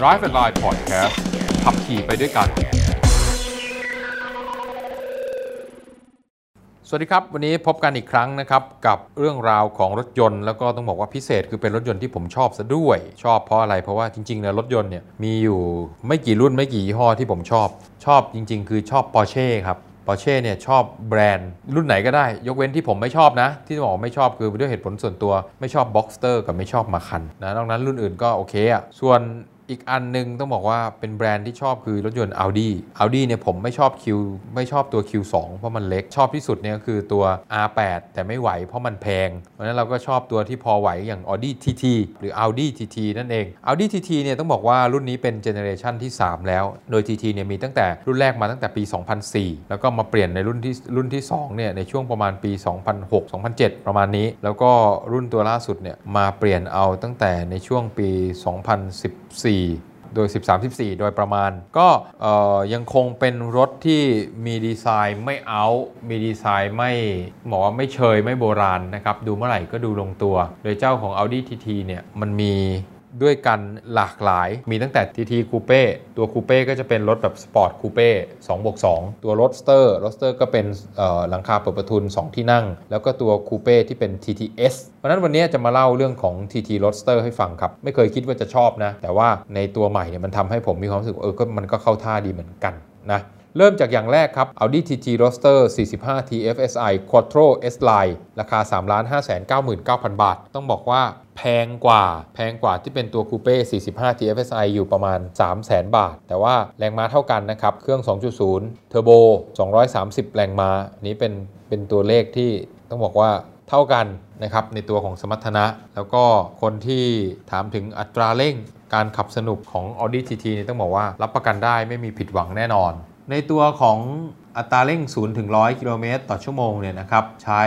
Drive and Line Podcast ขับขี่ไปด้วยกัน สวัสดีครับ วันนี้พบกันอีกครั้งนะครับ กับเรื่องราวของรถยนต์ แล้วก็ต้องบอกว่าพิเศษคือเป็นรถยนต์ที่ผมชอบซะด้วย ชอบเพราะอะไรเพราะว่าจริงๆแล้วรถยนต์เนี่ยมีอยู่ไม่กี่รุ่นไม่กี่ยี่ห้อที่ผมชอบ ชอบจริง ๆ คือชอบ Porsche ครับปอร์เช่เนี่ยชอบแบรนด์รุ่นไหนก็ได้ ยกเว้นที่ผมไม่ชอบนะ ที่บอกไม่ชอบคือด้วยเหตุผลส่วนตัว ไม่ชอบ Boxster กับไม่ชอบ Macan นะนอกนั้นรุ่นอื่นก็โอเคอะส่วน อีกอันหนึ่งต้องบอกว่าเป็นแบรนด์ที่ชอบคือรถยนต์ Audi Audi เนี่ยผมไม่ชอบ Q ไม่ชอบตัว Q2 เพราะมันเล็กชอบที่สุดเนี่ยคือตัว R8 แต่ไม่ไหวเพราะมันแพง เพราะฉะนั้นเราก็ชอบตัวที่พอไหวอย่าง Audi TT หรือ Audi TT นั่นเอง Audi TT เนี่ยต้องบอกว่ารุ่นนี้เป็น generation ที่ 3 แล้ว โดย TT เนี่ยมีตั้งแต่รุ่นแรกมาตั้งแต่ปี 2004 แล้วก็มาเปลี่ยนในรุ่นที่รุ่นที่2เนี่ยในช่วงประมาณปี 2006-2007 ประมาณนี้ แล้วก็รุ่นตัวล่าสุดเนี่ยมาเปลี่ยนเอาตั้งแต่ในช่วงปี 2014โดย 13-14 โดยประมาณ ก็ยังคงเป็นรถที่มีดีไซน์ไม่เอา มีดีไซน์ไม่หมอว่าไม่เชยไม่โบราณนะครับ ดูเมื่อไหร่ก็ดูลงตัว โดยเจ้าของ Audi TT เนี่ยมันมี ด้วยกันหลากหลาย มีตั้งแต่ TT Coupe ตัว Coupe ก็จะเป็นรถแบบสปอร์ต Coupe 2บวก2ตัว Roadster Roadster ก็เป็นหลังคาเปิดประทุน 2 ที่นั่ง แล้วก็ตัว Coupe ที่เป็น TTS เพราะนั้นวันนี้จะมาเล่าเรื่องของ TT Roadster ให้ฟังครับ ไม่เคยคิดว่าจะชอบนะ แต่ว่าในตัวใหม่เนี่ยมันทำให้ผมมีความรู้สึกเออก็มันก็เข้าท่าดีเหมือนกันนะเริ่มจากอย่างแรกครับ Audi TT Roadster 45 TFSI Quattro S Line ราคา 3 5 9 9 0 0 0 บาท ต้องบอกว่า แพงกว่าแพงกว่าที่เป็นตัวคูเป้ 45 TFSI อยู่ประมาณ 3 0 0 0 0 0 บาท แต่ว่าแรงม้าเท่ากันนะครับ เครื่อง 2.0 เทอร์โบ 230 แรงม้านนี้เป็นเป็นตัวเลขที่ต้องบอกว่าเท่ากันนะครับในตัวของสมรรถนะ แล้วก็คนที่ถามถึงอัตราเร่งการขับสนุกของ Audi TT นี่ต้องบอกว่ารับประกันได้ไม่มีผิดหวังแน่นอน ในตัวของอัตราเร่ง 0 ถึง 100 กิโลเมตรต่อชั่วโมงเนี่ยนะครับใช้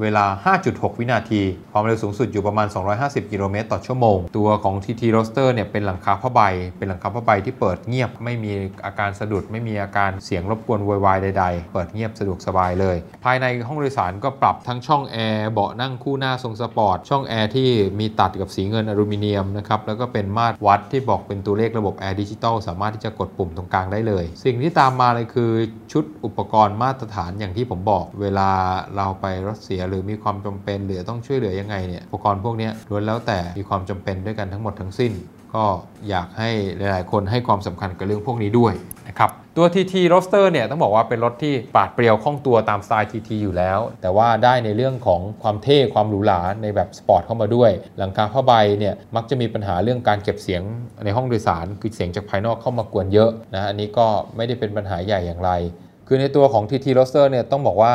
เวลา 5.6 วินาที ความเร็วสูงสุดอยู่ประมาณ 250 กิโลเมตรต่อชั่วโมง ตัวของ TT Roadster เนี่ยเป็นหลังคาผ้าใบ เป็นหลังคาผ้าใบที่เปิดเงียบ ไม่มีอาการสะดุด ไม่มีอาการเสียงรบกวนโวยวายใดๆ เปิดเงียบสะดวกสบายเลย ภายในห้องโดยสารก็ปรับทั้งช่องแอร์เบาะนั่งคู่หน้าทรงสปอร์ต ช่องแอร์ที่มีตัดกับสีเงินอลูมิเนียมนะครับ แล้วก็เป็นมาตรวัดที่บอกเป็นตัวเลขระบบแอร์ดิจิตอลสามารถที่จะกดปุ่มตรงกลางได้เลย สิ่งที่ตามมาเลยคือชุดอุปกรณ์มาตรฐานอย่างที่ผมบอก เวลาเราไปรถเสียหรือมีความจำเป็นหรือต้องช่วยเหลือยังไงเนี่ยอุปกรณ์พวกนี้ล้วนแล้วแต่มีความจำเป็นด้วยกันทั้งหมดทั้งสิ้น ก็อยากให้หลาย ๆ คนให้ความสำคัญกับเรื่องพวกนี้ด้วยนะครับตัว TT Roadster เนี่ยต้องบอกว่าเป็นรถที่ปาดเปรียวคล่องตัวตามสไตล์ TT อยู่แล้ว แต่ว่าได้ในเรื่องของความเท่ความหรูหราในแบบสปอร์ตเข้ามาด้วย หลังคาผ้าใบเนี่ยมักจะมีปัญหาเรื่องการเก็บเสียงในห้องโดยสาร คือเสียงจากภายนอกเข้ามากวนเยอะนะอันนี้ก็ไม่ได้เป็นปัญหาใหญ่อย่างไร คือในตัวของ TT Roadster เนี่ยต้องบอกว่า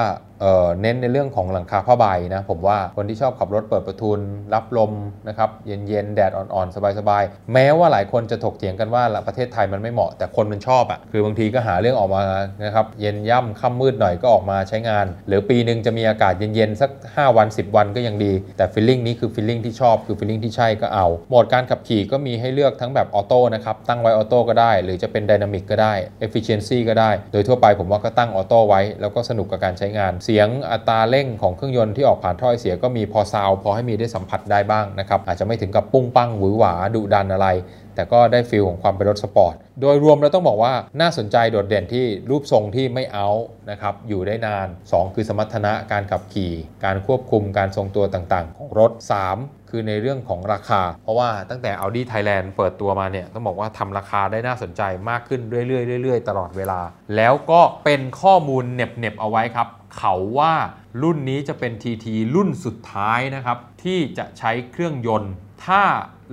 เน้นในเรื่องของหลังคาผ้าใบนะผมว่าคนที่ชอบขับรถเปิดประทุนรับลมนะครับเย็นๆ แดดอ่อนๆ สบายๆ แม้ว่าหลายคนจะถกเถียงกันว่าประเทศไทยมันไม่เหมาะแต่คนมันชอบอะ่ะคือบางทีก็หาเรื่องออกมานะครับเย็นย่ำค่ำมืดหน่อยก็ออกมาใช้งาน หรือปีหนึ่งจะมีอากาศเย็นๆ สัก 5 วัน 10 วันก็ยังดี แต่ feeling นี้คือ feeling ที่ชอบคือ feeling ที่ใช่ก็เอาโหมดการขับขี่ก็มีให้เลือกทั้งแบบ auto นะครับตั้งไว้ auto ก็ได้ หรือจะเป็น dynamic ก็ได้ efficiency ก็ได้ โดยทั่วไปผมว่าก็ตั้งออโต้ไว้แล้วก็สนุกกับการใช้งานเสียงอัตราเร่งของเครื่องยนต์ที่ออกผ่านถ้อยเสียก็มีพอซาวพอให้มีได้สัมผัสได้บ้างนะครับอาจจะไม่ถึงกับปุ้งปั้งหวือหวาดุดันอะไร แต่ก็ได้ฟีลของความเป็นรถสปอร์ต โดยรวมเราต้องบอกว่าน่าสนใจโดดเด่นที่รูปทรงที่ไม่เอานะครับอยู่ได้นาน 2 คือสมรรถนะการขับขี่ การควบคุมการทรงตัวต่างๆ ของรถ 3 คือในเรื่องของราคา เพราะว่าตั้งแต่ Audi Thailand เปิดตัวมาเนี่ยต้องบอกว่าทำราคาได้น่าสนใจมากขึ้นเรื่อยๆเรื่อยๆ ตลอดเวลา แล้วก็เป็นข้อมูลเน็บๆเอาไว้ครับ เขาว่ารุ่นนี้จะเป็น TT รุ่นสุดท้ายนะครับ ที่จะใช้เครื่องยนต์ ถ้า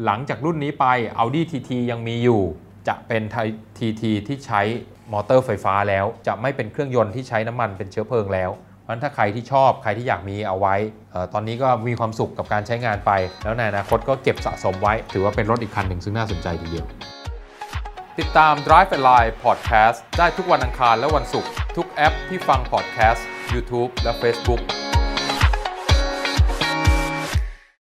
หลังจากรุ่นนี้ไป Audi TT ยังมีอยู่ จะเป็น TT ที่ใช้มอเตอร์ไฟฟ้าแล้ว จะไม่เป็นเครื่องยนต์ที่ใช้น้ำมันเป็นเชื้อเพลิงแล้ว เพราะฉะนั้นถ้าใครที่ชอบใครที่อยากมีเอาไว้อตอนนี้ก็มีความสุขกับการใช้งานไป แล้วในอนาคตก็เก็บสะสมไว้ ถือว่าเป็นรถอีกคันหนึ่งซึ่งน่าสนใจทีเดียว ติดตาม Drive and Line Podcast ได้ทุกวันอังคารและวันศุกร์ทุกแอปที่ฟัง podcast YouTube และ Facebook